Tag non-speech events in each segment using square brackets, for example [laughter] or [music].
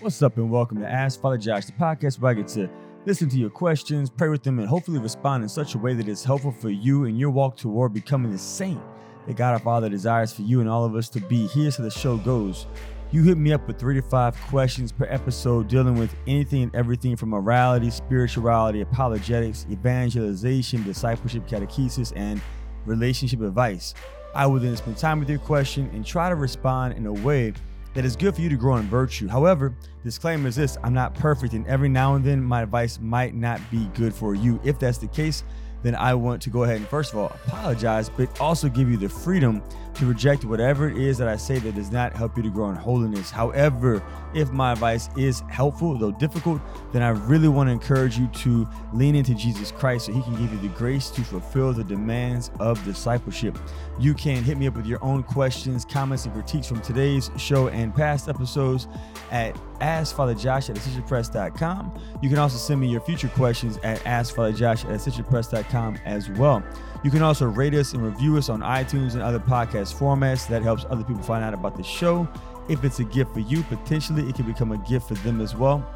What's up, and welcome to Ask Father Josh, the podcast where I get to listen to your questions, pray with them, and hopefully respond in such a way that is helpful for you in your walk toward becoming the saint that God our Father desires for you and all of us to be. Here's how the show goes. You hit me up with three to five questions per episode dealing with anything and everything from morality, spirituality, apologetics, evangelization, discipleship, catechesis, and relationship advice. I will then spend time with your question and try to respond in a way that is good for you to grow in virtue. However, disclaimer is this I'm not perfect, and every now and then my advice might not be good for you. If that's the case, then I want to go ahead and first of all apologize, but also give you the freedom to reject whatever it is that I say that does not help you to grow in holiness. However, if my advice is helpful, though difficult, then I really want to encourage you to lean into Jesus Christ so he can give you the grace to fulfill the demands of discipleship. You can hit me up with your own questions, comments, and critiques from today's show and past episodes at askfatherjosh at ascensionpress.com. You can also send me your future questions at askfatherjosh at ascensionpress.com as well. You can also rate us and review us on iTunes and other podcast formats. That helps other people find out about the show. If it's a gift for you, potentially it can become a gift for them as well.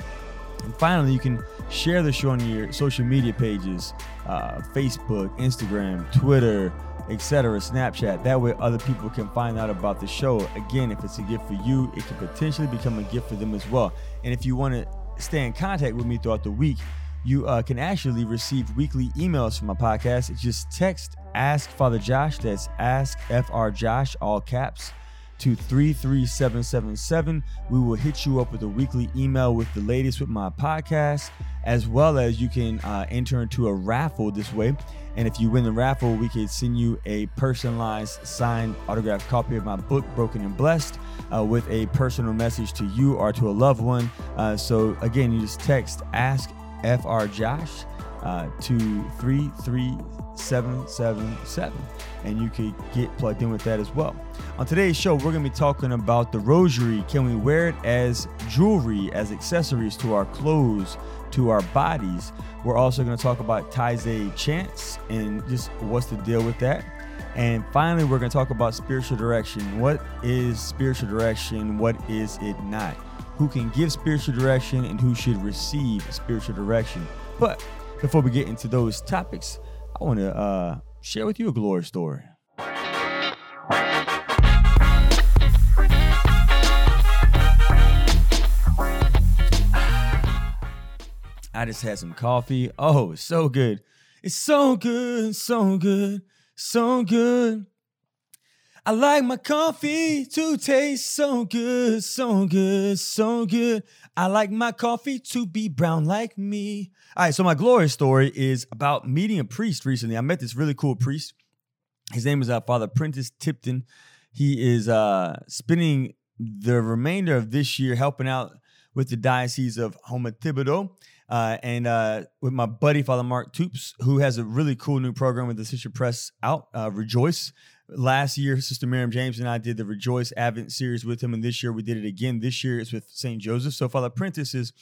And finally, you can share the show on your social media pages uh, Facebook, Instagram, Twitter, etc., Snapchat. That way, other people can find out about the show. Again, if it's a gift for you, it can potentially become a gift for them as well. And if you want to stay in contact with me throughout the week, you uh, can actually receive weekly emails from my podcast. Just text Ask Father Josh, that's Ask FR Josh, all caps, to 33777. We will hit you up with a weekly email with the latest with my podcast, as well as you can uh, enter into a raffle this way. And if you win the raffle, we can send you a personalized signed autographed copy of my book, Broken and Blessed, uh, with a personal message to you or to a loved one. Uh, so again, you just text Ask FR Josh uh, to 33777 and you could get plugged in with that as well. On today's show, we're going to be talking about the rosary. Can we wear it as jewelry, as accessories to our clothes, to our bodies? We're also going to talk about Taizé chants and just what's the deal with that. And finally, we're going to talk about spiritual direction. What is spiritual direction? What is it not? Who can give spiritual direction and who should receive spiritual direction? But before we get into those topics, I want to uh, share with you a glory story. I just had some coffee. Oh, so good. It's so good, so good, so good. I like my coffee to taste so good, so good, so good. I like my coffee to be brown like me. All right, so my glory story is about meeting a priest recently. I met this really cool priest. His name is uh, Father Prentice Tipton. He is uh, spending the remainder of this year helping out with the Diocese of Houma Thibodaux. Uh, and uh, with my buddy Father Mark Toups, who has a really cool new program with the Ascension Press out, uh, Rejoice. Last year, Sister Miriam James and I did the Rejoice Advent series with him, and this year we did it again. This year it's with St. Joseph. So Father Prentice is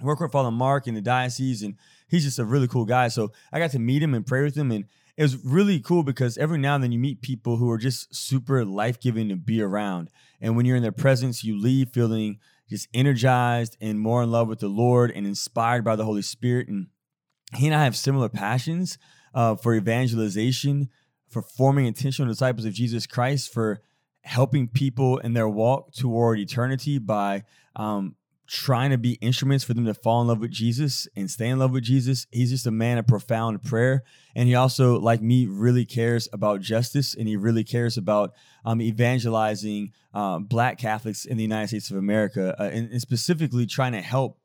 working with Father Mark in the diocese, and he's just a really cool guy. So I got to meet him and pray with him, and it was really cool because every now and then you meet people who are just super life giving to be around, and when you're in their presence, you leave feeling just energized and more in love with the Lord and inspired by the Holy Spirit. And he and I have similar passions uh, for evangelization, for forming intentional disciples of Jesus Christ, for helping people in their walk toward eternity by um, trying to be instruments for them to fall in love with Jesus and stay in love with Jesus. He's just a man of profound prayer. And he also, like me, really cares about justice and he really cares about um, evangelizing uh, Black Catholics in the United States of America uh, and, and specifically trying to help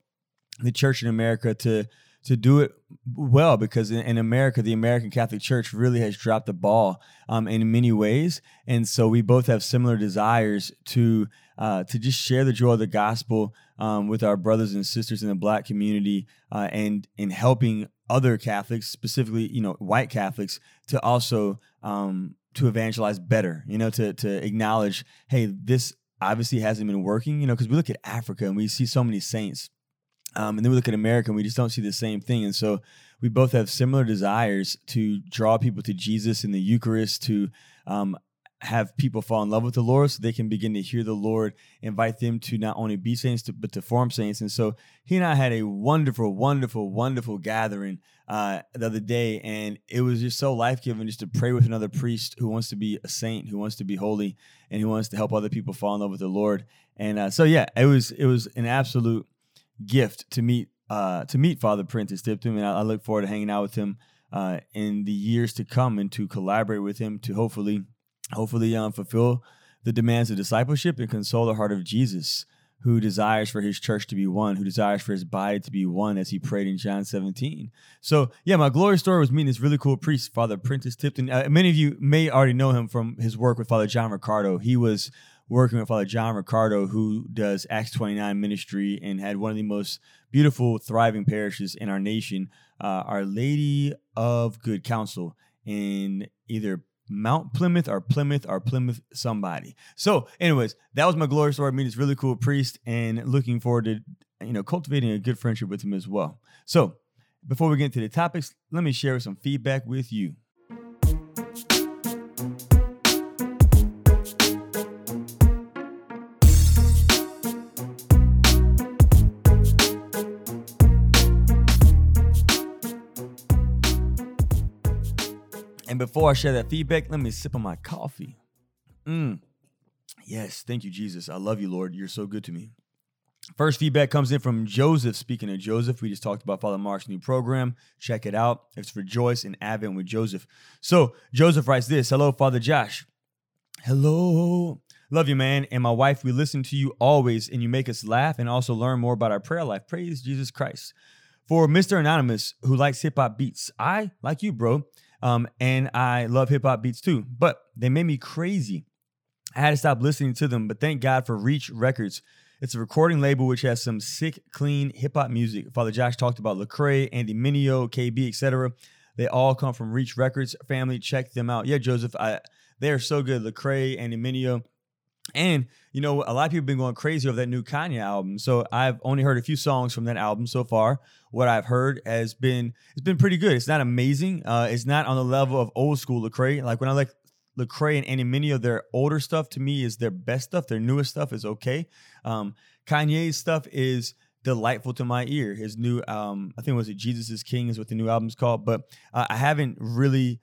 the church in America to to do it well because in, in, America, the American Catholic Church really has dropped the ball um, in many ways, and so we both have similar desires to uh, to just share the joy of the gospel um, with our brothers and sisters in the Black community, uh, and in helping other Catholics, specifically you know white Catholics, to also um, to evangelize better. You know, to to acknowledge, hey, this obviously hasn't been working. You know, because we look at Africa and we see so many saints um, and then we look at America and we just don't see the same thing. And so we both have similar desires to draw people to Jesus in the Eucharist, to um, have people fall in love with the Lord so they can begin to hear the Lord, invite them to not only be saints, to, but to form saints. And so he and I had a wonderful, wonderful, wonderful gathering uh, the other day. And it was just so life giving just to pray with another priest who wants to be a saint, who wants to be holy, and who wants to help other people fall in love with the Lord. And uh, so, yeah, it was it was an absolute gift to meet uh, to meet Father Prentice Tipton. And I, I look forward to hanging out with him uh, in the years to come and to collaborate with him to hopefully hopefully um, fulfill the demands of discipleship and console the heart of Jesus, who desires for his church to be one, who desires for his body to be one, as he prayed in John 17. So, yeah, my glory story was meeting this really cool priest, Father Prentice Tipton. Uh, many of you may already know him from his work with Father John Riccardo. He was working with Father John Riccardo, who does Acts 29 ministry and had one of the most beautiful, thriving parishes in our nation, uh, Our Lady of Good Counsel in either Mount Plymouth or Plymouth or Plymouth somebody. So, anyways, that was my glory story. I mean, it's really cool priest and looking forward to, you know, cultivating a good friendship with him as well. So, before we get into the topics, let me share some feedback with you. Before I share that feedback, let me sip on my coffee. Mm. Yes, thank you, Jesus. I love you, Lord. You're so good to me. First feedback comes in from Joseph. Speaking of Joseph, we just talked about Father Mark's new program. Check it out. It's Rejoice in Advent with Joseph. So Joseph writes this Hello, Father Josh. Hello. Love you, man. And my wife, we listen to you always, and you make us laugh and also learn more about our prayer life. Praise Jesus Christ. For Mr. Anonymous, who likes hip hop beats, I, like you, bro, um, and I love hip hop beats too, but they made me crazy. I had to stop listening to them, but thank God for Reach Records. It's a recording label which has some sick, clean hip hop music. Father Josh talked about Lecrae, Andy Mineo, KB, etc. They all come from Reach Records family. Check them out. Yeah, Joseph, I, they are so good. Lecrae, Andy Mineo, and you know, a lot of people have been going crazy over that new Kanye album. So I've only heard a few songs from that album so far. What I've heard has been it's been pretty good. It's not amazing. Uh, it's not on the level of old school Lecrae. Like when I like Lecrae and any many of their older stuff to me is their best stuff. Their newest stuff is okay. Um, Kanye's stuff is delightful to my ear. His new, um, I think it was it Jesus is King is what the new album's called. But uh, I haven't really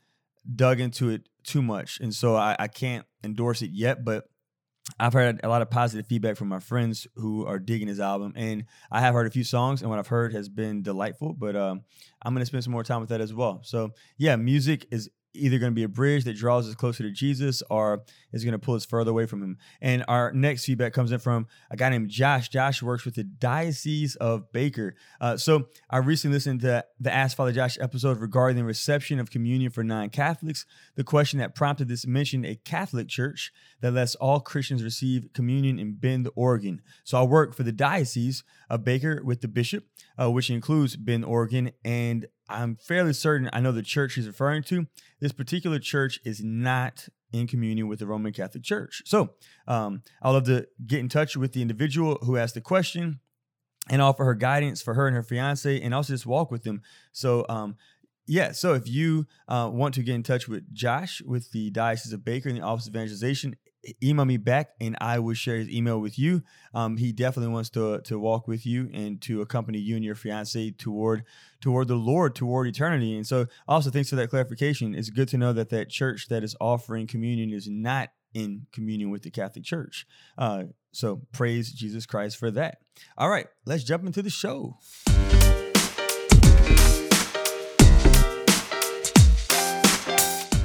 dug into it too much, and so I, I can't endorse it yet. But I've heard a lot of positive feedback from my friends who are digging his album, and I have heard a few songs, and what I've heard has been delightful. But um, I'm gonna spend some more time with that as well. So yeah, music is either going to be a bridge that draws us closer to Jesus or is going to pull us further away from him. And our next feedback comes in from a guy named Josh. Josh works with the Diocese of Baker. Uh, so I recently listened to the Ask Father Josh episode regarding the reception of communion for non Catholics. The question that prompted this mentioned a Catholic church that lets all Christians receive communion in Bend, Oregon. So I work for the Diocese of Baker with the bishop, uh, which includes Bend, Oregon, and I'm fairly certain I know the church he's referring to. This particular church is not in communion with the Roman Catholic Church. So um, I'd love to get in touch with the individual who asked the question and offer her guidance for her and her fiance and also just walk with them. So, um, yeah, so if you uh, want to get in touch with Josh with the Diocese of Baker and the Office of Evangelization, email me back and I will share his email with you. Um, he definitely wants to to walk with you and to accompany you and your fiance toward toward the Lord, toward eternity. And so, also thanks for that clarification. It's good to know that that church that is offering communion is not in communion with the Catholic Church. Uh, so praise Jesus Christ for that. All right, let's jump into the show.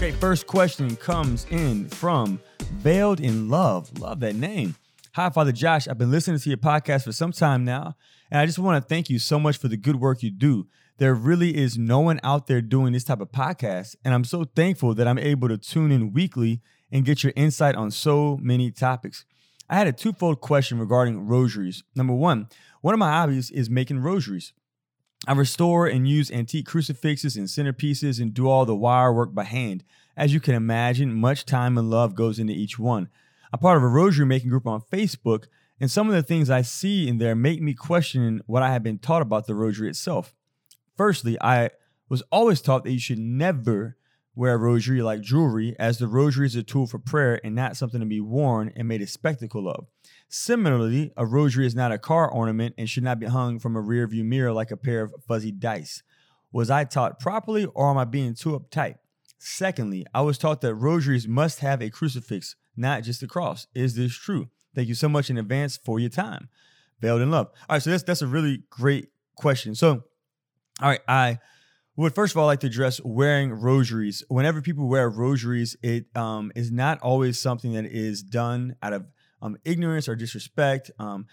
Okay, first question comes in from Veiled in Love. Love that name. Hi, Father Josh. I've been listening to your podcast for some time now, and I just want to thank you so much for the good work you do. There really is no one out there doing this type of podcast, and I'm so thankful that I'm able to tune in weekly and get your insight on so many topics. I had a twofold question regarding rosaries. Number one, one of my hobbies is making rosaries. I restore and use antique crucifixes and centerpieces and do all the wire work by hand. As you can imagine, much time and love goes into each one. I'm part of a rosary making group on Facebook, and some of the things I see in there make me question what I have been taught about the rosary itself. Firstly, I was always taught that you should never wear a rosary like jewelry, as the rosary is a tool for prayer and not something to be worn and made a spectacle of. Similarly, a rosary is not a car ornament and should not be hung from a rearview mirror like a pair of fuzzy dice. Was I taught properly or am I being too uptight? Secondly, I was taught that rosaries must have a crucifix, not just a cross. Is this true? Thank you so much in advance for your time. Veiled in love. All right, so that's that's a really great question. So, all right, I would first of all like to address wearing rosaries. Whenever people wear rosaries, it um, is not always something that is done out of um, ignorance or disrespect. Um,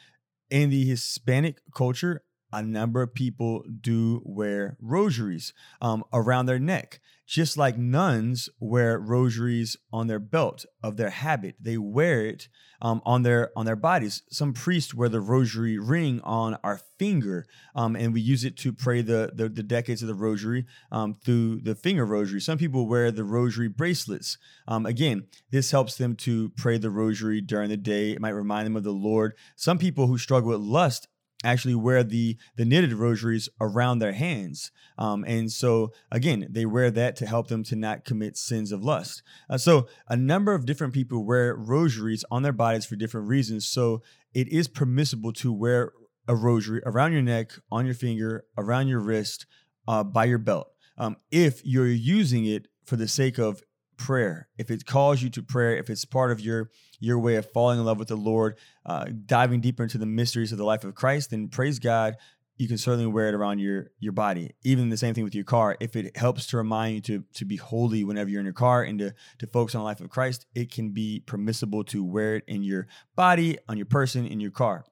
in the Hispanic culture, a number of people do wear rosaries um, around their neck, just like nuns wear rosaries on their belt of their habit. They wear it um, on their on their bodies. Some priests wear the rosary ring on our finger, um, and we use it to pray the the, the decades of the rosary um, through the finger rosary. Some people wear the rosary bracelets. Um, again, this helps them to pray the rosary during the day. It might remind them of the Lord. Some people who struggle with lust actually wear the the knitted rosaries around their hands. Um, and so again they wear that to help them to not commit sins of lust. Uh, so a number of different people wear rosaries on their bodies for different reasons. So it is permissible to wear a rosary around your neck on your finger around your wrist uh, by your belt. Um, if you're using it for the sake of prayer if it calls you to prayer if it's part of your your way of falling in love with the Lord, uh, diving deeper into the mysteries of the life of Christ, then praise God. You can certainly wear it around your your body. Even the same thing with your car. If it helps to remind you to to be holy whenever you're in your car and to to focus on the life of Christ, it can be permissible to wear it in your body, on your person, in your car.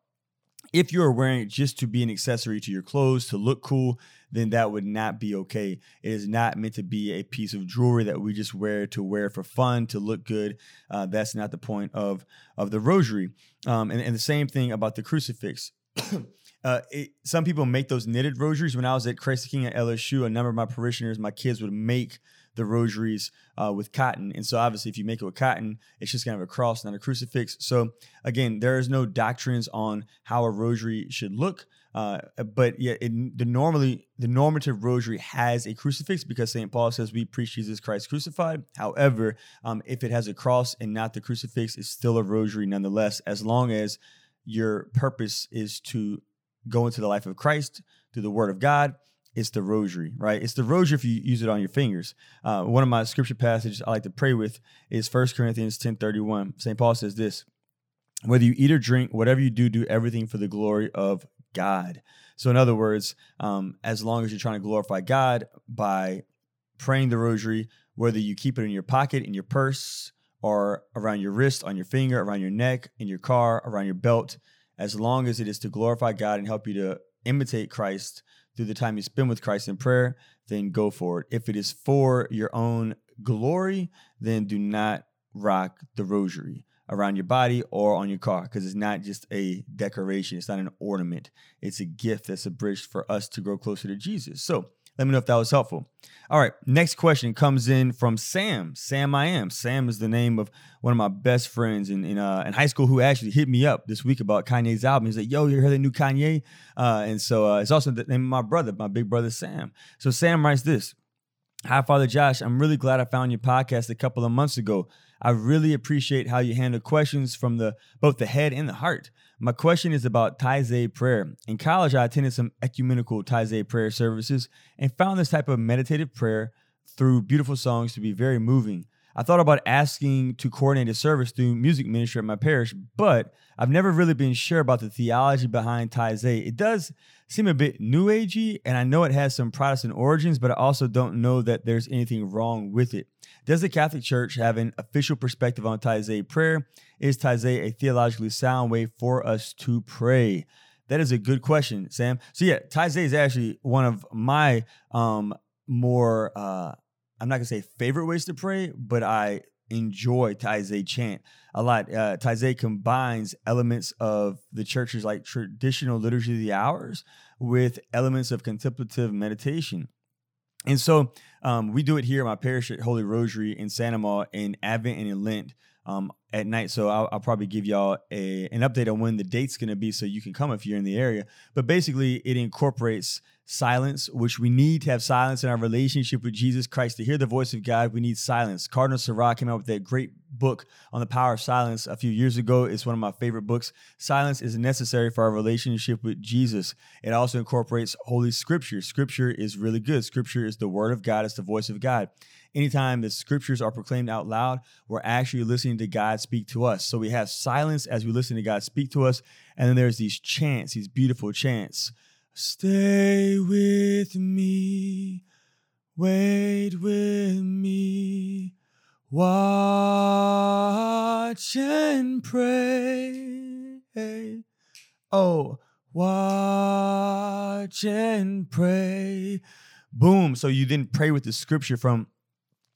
If you're wearing it just to be an accessory to your clothes, to look cool, then that would not be okay. It is not meant to be a piece of jewelry that we just wear to wear for fun, to look good. Uh, that's not the point of, of the rosary. Um, and, and the same thing about the crucifix. [coughs] Uh, it, some people make those knitted rosaries. When I was at Christ the King at LSU, a number of my parishioners, my kids would make the rosaries uh, with cotton. And so, obviously, if you make it with cotton, it's just kind of a cross, not a crucifix. So, again, there is no doctrines on how a rosary should look. Uh, but yeah, it, the normally the normative rosary has a crucifix because Saint Paul says we preach Jesus Christ crucified. However, um, if it has a cross and not the crucifix, it's still a rosary nonetheless, as long as your purpose is to go into the life of Christ through the Word of God. It's the rosary, right? It's the rosary if you use it on your fingers. Uh, one of my scripture passages I like to pray with is 1 Corinthians 10 31. St. Paul says this whether you eat or drink, whatever you do, do everything for the glory of God. So, in other words, um, as long as you're trying to glorify God by praying the rosary, whether you keep it in your pocket, in your purse, or around your wrist, on your finger, around your neck, in your car, around your belt, as long as it is to glorify God and help you to imitate Christ through the time you spend with Christ in prayer, then go for it. If it is for your own glory, then do not rock the rosary around your body or on your car because it's not just a decoration, it's not an ornament. It's a gift that's a bridge for us to grow closer to Jesus. So let me know if that was helpful. All right, next question comes in from Sam. Sam I am. Sam is the name of one of my best friends in in, uh, in high school who actually hit me up this week about Kanye's album. He's like, "Yo, you heard the new Kanye?" Uh, and so uh, it's also the name of my brother, my big brother Sam. So Sam writes this. Hi, Father Josh. I'm really glad I found your podcast a couple of months ago. I really appreciate how you handle questions from the both the head and the heart. My question is about Taizé prayer. In college, I attended some ecumenical Taizé prayer services and found this type of meditative prayer through beautiful songs to be very moving. I thought about asking to coordinate a service through music ministry at my parish, but I've never really been sure about the theology behind Taizé. It does seem a bit new agey, and I know it has some Protestant origins, but I also don't know that there's anything wrong with it. Does the Catholic Church have an official perspective on Taizé prayer? Is Taizé a theologically sound way for us to pray? That is a good question, Sam. So yeah, Taizé is actually one of my um, more uh, I'm not gonna say favorite ways to pray, but I enjoy Taizé chant a lot. Uh, Taizé combines elements of the church's like traditional liturgy of the hours with elements of contemplative meditation. And so um, we do it here at my parish at Holy Rosary in Santa Ma in Advent and in Lent. Um, at night. So I'll, I'll, probably give y'all a, an update on when the date's going to be so you can come if you're in the area. But basically, it incorporates silence, which we need to have silence in our relationship with Jesus Christ. To hear the voice of God, we need silence. Cardinal Sarah came out with that great book on the power of silence a few years ago. It's one of my favorite books. Silence is necessary for our relationship with Jesus. It also incorporates Holy Scripture. Scripture is really good. Scripture is the Word of God, it's the voice of God anytime the scriptures are proclaimed out loud, we're actually listening to God speak to us. So we have silence as we listen to God speak to us. And then there's these chants, these beautiful chants. Stay with me, wait with me, watch and pray. Oh, watch and pray. Boom. So you then pray with the scripture from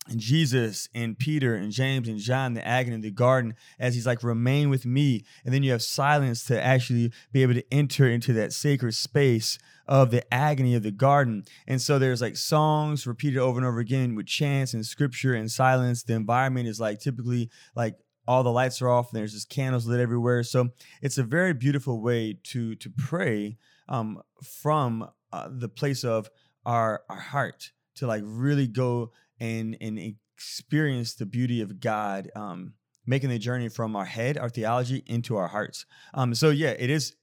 and Jesus and Peter and James and John, the agony in the garden, as he's like, remain with me. And then you have silence to actually be able to enter into that sacred space of the agony of the garden. And so there's like songs repeated over and over again with chants and scripture and silence. The environment is like typically like all the lights are off and there's just candles lit everywhere. So it's a very beautiful way to to pray um, from uh, the place of our our heart to like really go and and experience the beauty of God, um, making the journey from our head, our theology, into our hearts. Um, so yeah, it is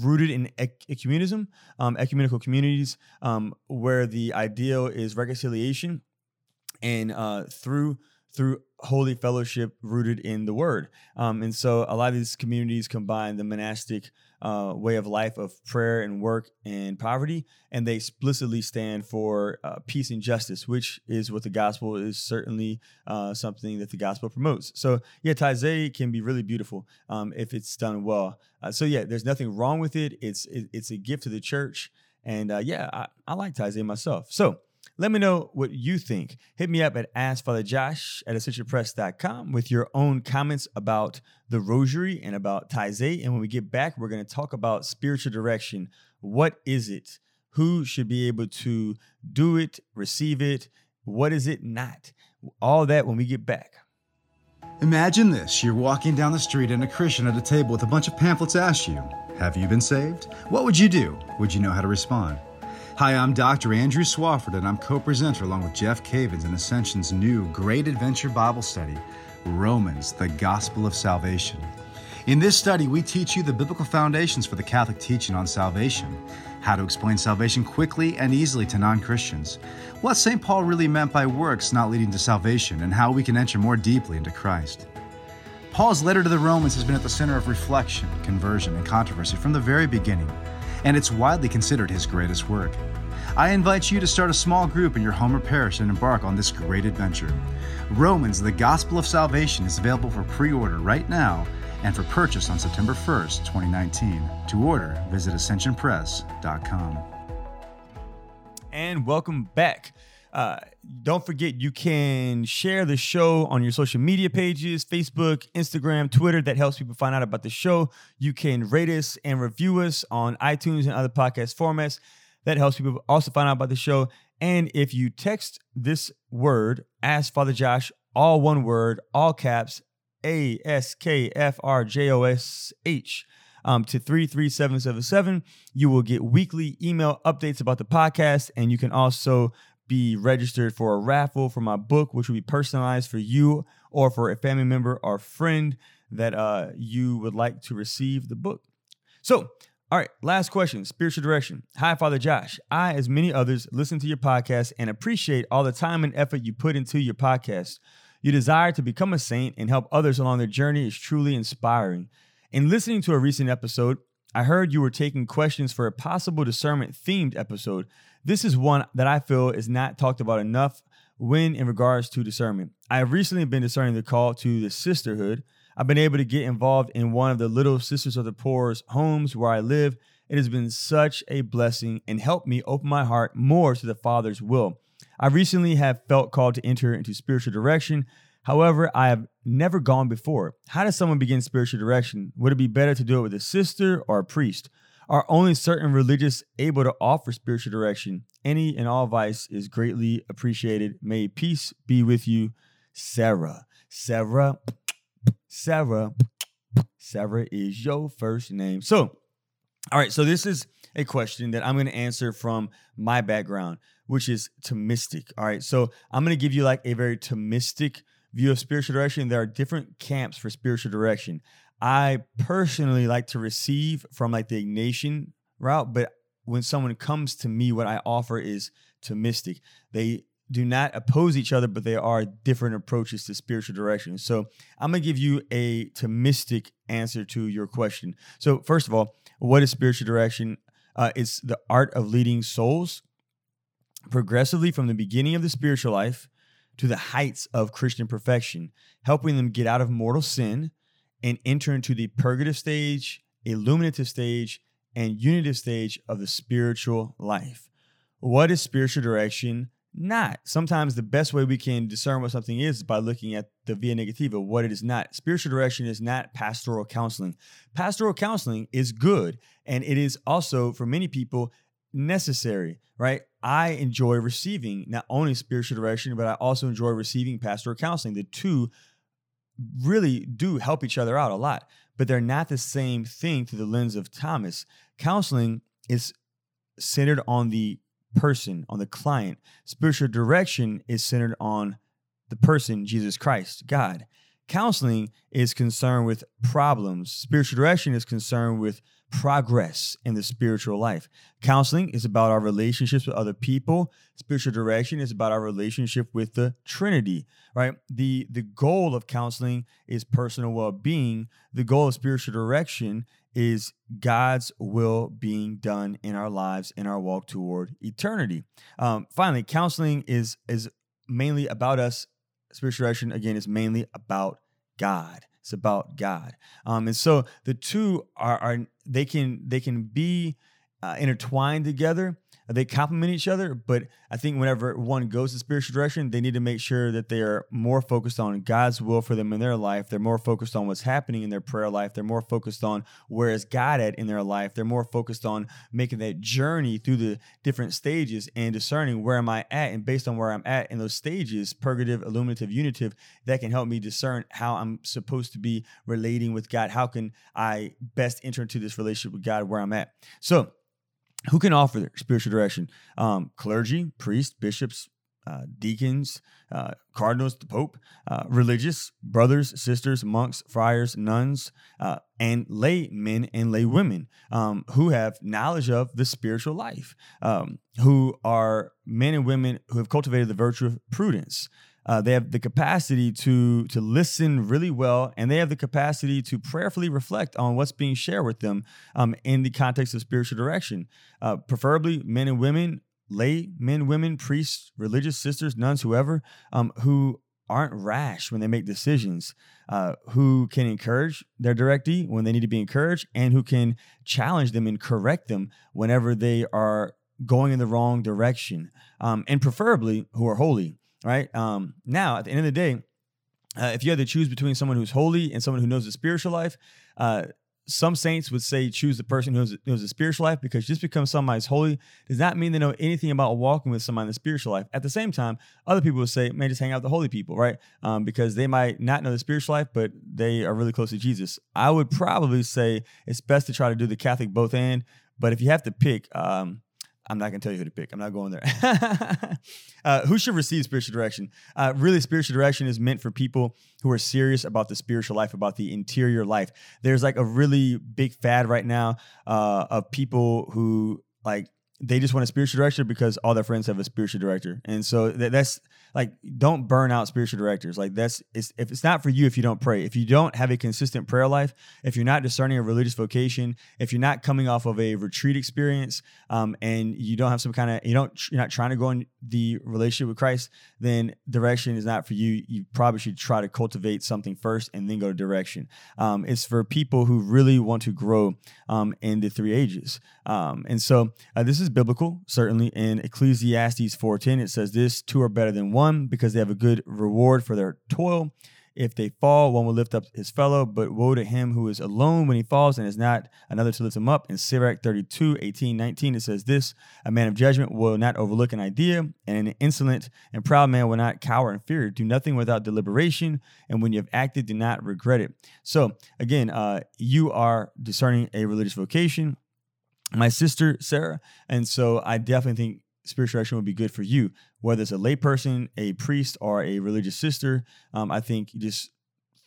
rooted in ecumenism, um, ecumenical communities, um, where the ideal is reconciliation, and uh, through through holy fellowship rooted in the word. Um, and so a lot of these communities combine the monastic uh, way of life of prayer and work and poverty, and they explicitly stand for uh, peace and justice, which is what the gospel is certainly uh, something that the gospel promotes. So, yeah, Taizé can be really beautiful um, if it's done well. Uh, so, yeah, there's nothing wrong with it. It's it, it's a gift to the church, and uh, yeah, I, I like Taizé myself. So. Let me know what you think. Hit me up at AskFatherJosh at ascensionpress.com with your own comments about the rosary and about Taizé. And when we get back, we're going to talk about spiritual direction. What is it? Who should be able to do it, receive it? What is it not? All that when we get back. Imagine this you're walking down the street and a Christian at a table with a bunch of pamphlets asks you, Have you been saved? What would you do? Would you know how to respond? Hi, I'm Dr. Andrew Swafford, and I'm co presenter along with Jeff Cavins in Ascension's new Great Adventure Bible study, Romans, the Gospel of Salvation. In this study, we teach you the biblical foundations for the Catholic teaching on salvation, how to explain salvation quickly and easily to non Christians, what St. Paul really meant by works not leading to salvation, and how we can enter more deeply into Christ. Paul's letter to the Romans has been at the center of reflection, conversion, and controversy from the very beginning and it's widely considered his greatest work. I invite you to start a small group in your home or parish and embark on this great adventure. Romans, the Gospel of Salvation, is available for pre order right now and for purchase on September 1st, 2019. To order, visit ascensionpress.com. And welcome back. Uh, don't forget, you can share the show on your social media pages Facebook, Instagram, Twitter. That helps people find out about the show. You can rate us and review us on iTunes and other podcast formats. That helps people also find out about the show. And if you text this word, Ask Father Josh, all one word, all caps, A S K F R J O S H. Um, to 33777. You will get weekly email updates about the podcast, and you can also be registered for a raffle for my book, which will be personalized for you or for a family member or friend that uh, you would like to receive the book. So, all right, last question spiritual direction. Hi, Father Josh. I, as many others, listen to your podcast and appreciate all the time and effort you put into your podcast. Your desire to become a saint and help others along their journey is truly inspiring. In listening to a recent episode, I heard you were taking questions for a possible discernment themed episode. This is one that I feel is not talked about enough when in regards to discernment. I have recently been discerning the call to the sisterhood. I've been able to get involved in one of the Little Sisters of the Poor's homes where I live. It has been such a blessing and helped me open my heart more to the Father's will. I recently have felt called to enter into spiritual direction. However, I have never gone before. How does someone begin spiritual direction? Would it be better to do it with a sister or a priest? Are only certain religious able to offer spiritual direction? Any and all advice is greatly appreciated. May peace be with you, Sarah. Sarah, Sarah. Sarah is your first name. So, all right. So this is a question that I'm going to answer from my background, which is Thomistic. All right. So I'm going to give you like a very Thomistic view of spiritual direction. There are different camps for spiritual direction. I personally like to receive from like the Ignatian route, but when someone comes to me, what I offer is Thomistic. They do not oppose each other, but they are different approaches to spiritual direction. So I'm gonna give you a Thomistic answer to your question. So first of all, what is spiritual direction? Uh, it's the art of leading souls progressively from the beginning of the spiritual life to the heights of Christian perfection, helping them get out of mortal sin and enter into the purgative stage, illuminative stage, and unitive stage of the spiritual life. What is spiritual direction? Not. Sometimes the best way we can discern what something is, is by looking at the via negativa, what it is not. Spiritual direction is not pastoral counseling. Pastoral counseling is good, and it is also, for many people, necessary, right? I enjoy receiving not only spiritual direction, but I also enjoy receiving pastoral counseling. The two really do help each other out a lot, but they're not the same thing through the lens of Thomas. Counseling is centered on the person, on the client. Spiritual direction is centered on the person, Jesus Christ, God. Counseling is concerned with problems. Spiritual direction is concerned with progress in the spiritual life. Counseling is about our relationships with other people. Spiritual direction is about our relationship with the Trinity, right? The the goal of counseling is personal well-being. The goal of spiritual direction is God's will being done in our lives in our walk toward eternity. Um, finally, counseling is is mainly about us. Spiritual direction again is mainly about God. It's about God. Um, and so the two are, are they can they can be uh, intertwined together they complement each other, but I think whenever one goes to spiritual direction, they need to make sure that they are more focused on God's will for them in their life. They're more focused on what's happening in their prayer life. They're more focused on where is God at in their life. They're more focused on making that journey through the different stages and discerning where am I at, and based on where I'm at in those stages, purgative, illuminative, unitive, that can help me discern how I'm supposed to be relating with God. How can I best enter into this relationship with God where I'm at? So who can offer spiritual direction? Um, clergy, priests, bishops, uh, deacons, uh, cardinals, the pope, uh, religious brothers, sisters, monks, friars, nuns, uh, and lay men and lay women um, who have knowledge of the spiritual life, um, who are men and women who have cultivated the virtue of prudence. Uh, they have the capacity to to listen really well, and they have the capacity to prayerfully reflect on what's being shared with them um, in the context of spiritual direction. Uh, preferably, men and women, lay men, women, priests, religious sisters, nuns, whoever, um, who aren't rash when they make decisions, uh, who can encourage their directee when they need to be encouraged, and who can challenge them and correct them whenever they are going in the wrong direction, um, and preferably who are holy right? Um, now, at the end of the day, uh, if you had to choose between someone who's holy and someone who knows the spiritual life, uh, some saints would say choose the person who knows, knows the spiritual life because just because somebody's holy does not mean they know anything about walking with somebody in the spiritual life. At the same time, other people would say, man, just hang out with the holy people, right? Um, because they might not know the spiritual life, but they are really close to Jesus. I would probably say it's best to try to do the Catholic both and, but if you have to pick, um, I'm not going to tell you who to pick. I'm not going there. [laughs] uh, who should receive spiritual direction? Uh, really, spiritual direction is meant for people who are serious about the spiritual life, about the interior life. There's like a really big fad right now uh, of people who like they just want a spiritual director because all their friends have a spiritual director, and so that's like don't burn out spiritual directors. Like that's it's, if it's not for you if you don't pray, if you don't have a consistent prayer life, if you're not discerning a religious vocation, if you're not coming off of a retreat experience, um, and you don't have some kind of you don't you're not trying to go in the relationship with Christ, then direction is not for you. You probably should try to cultivate something first and then go to direction. Um, it's for people who really want to grow um, in the three ages. Um, and so uh, this is biblical, certainly in Ecclesiastes 4:10. It says this: two are better than one because they have a good reward for their toil. If they fall, one will lift up his fellow, but woe to him who is alone when he falls and is not another to lift him up. In Sirach 32, 18, 19, it says this A man of judgment will not overlook an idea, and an insolent and proud man will not cower in fear. Do nothing without deliberation, and when you have acted, do not regret it. So, again, uh, you are discerning a religious vocation. My sister, Sarah. And so I definitely think spiritual direction would be good for you, whether it's a layperson, a priest, or a religious sister. Um, I think you just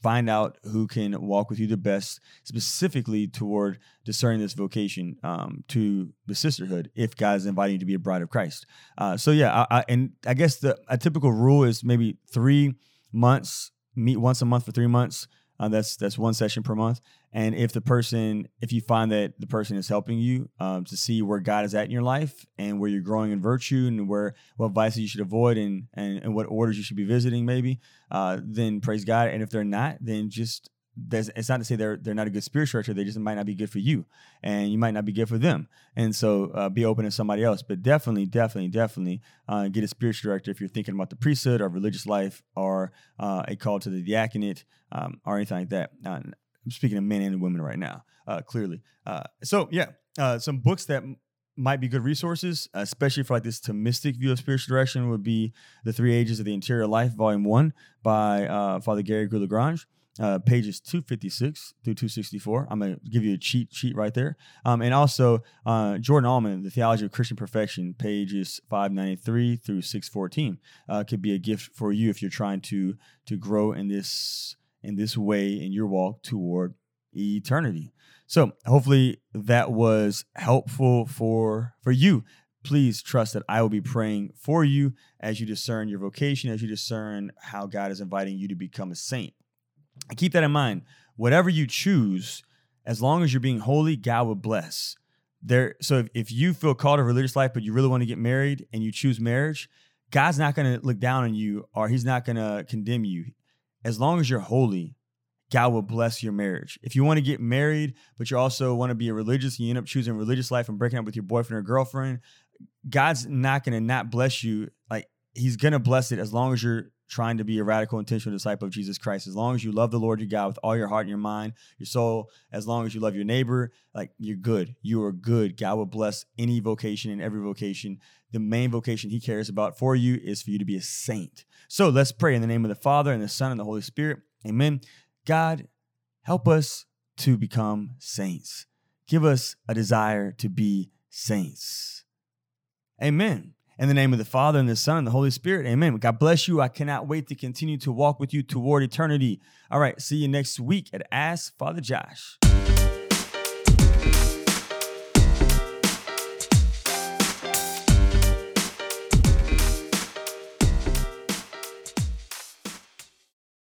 find out who can walk with you the best, specifically toward discerning this vocation um, to the sisterhood. If God is inviting you to be a bride of Christ, uh, so yeah, I, I, and I guess the a typical rule is maybe three months, meet once a month for three months. Uh, that's that's one session per month. And if the person, if you find that the person is helping you um, to see where God is at in your life and where you're growing in virtue and where what vices you should avoid and and, and what orders you should be visiting, maybe, uh, then praise God. And if they're not, then just there's, it's not to say they're they're not a good spirit director. They just might not be good for you, and you might not be good for them. And so uh, be open to somebody else. But definitely, definitely, definitely uh, get a spiritual director if you're thinking about the priesthood or religious life or uh, a call to the diaconate um, or anything like that. Uh, I'm speaking of men and women right now, uh, clearly. Uh, so yeah, some books that might be good resources, especially for like this Thomistic view of spiritual direction, would be The Three Ages of the Interior Life, Volume One by Father Garrigou-Lagrange uh, pages 256 through 264. I'm going to give you a cheat sheet right there. Um, and also uh, Jordan Aumann, The Theology of Christian Perfection, pages 593 through 614, uh, could be a gift for you if you're trying to to grow in this in this way in your walk toward eternity. So hopefully that was helpful for for you. Please trust that I will be praying for you as you discern your vocation, as you discern how God is inviting you to become a saint keep that in mind. Whatever you choose, as long as you're being holy, God will bless. There, so if, if you feel called to religious life, but you really want to get married and you choose marriage, God's not going to look down on you or He's not going to condemn you. As long as you're holy, God will bless your marriage. If you want to get married, but you also want to be a religious, and you end up choosing religious life and breaking up with your boyfriend or girlfriend, God's not going to not bless you. Like He's going to bless it as long as you're trying to be a radical, intentional disciple of Jesus Christ. As long as you love the Lord your God with all your heart and your mind, your soul, as long as you love your neighbor, like you're good. You are good. God will bless any vocation and every vocation. The main vocation he cares about for you is for you to be a saint. So let's pray in the name of the Father and the Son and the Holy Spirit. Amen. God, help us to become saints. Give us a desire to be saints. Amen. In the name of the Father and the Son and the Holy Spirit. Amen. God bless you. I cannot wait to continue to walk with you toward eternity. All right. See you next week at Ask Father Josh.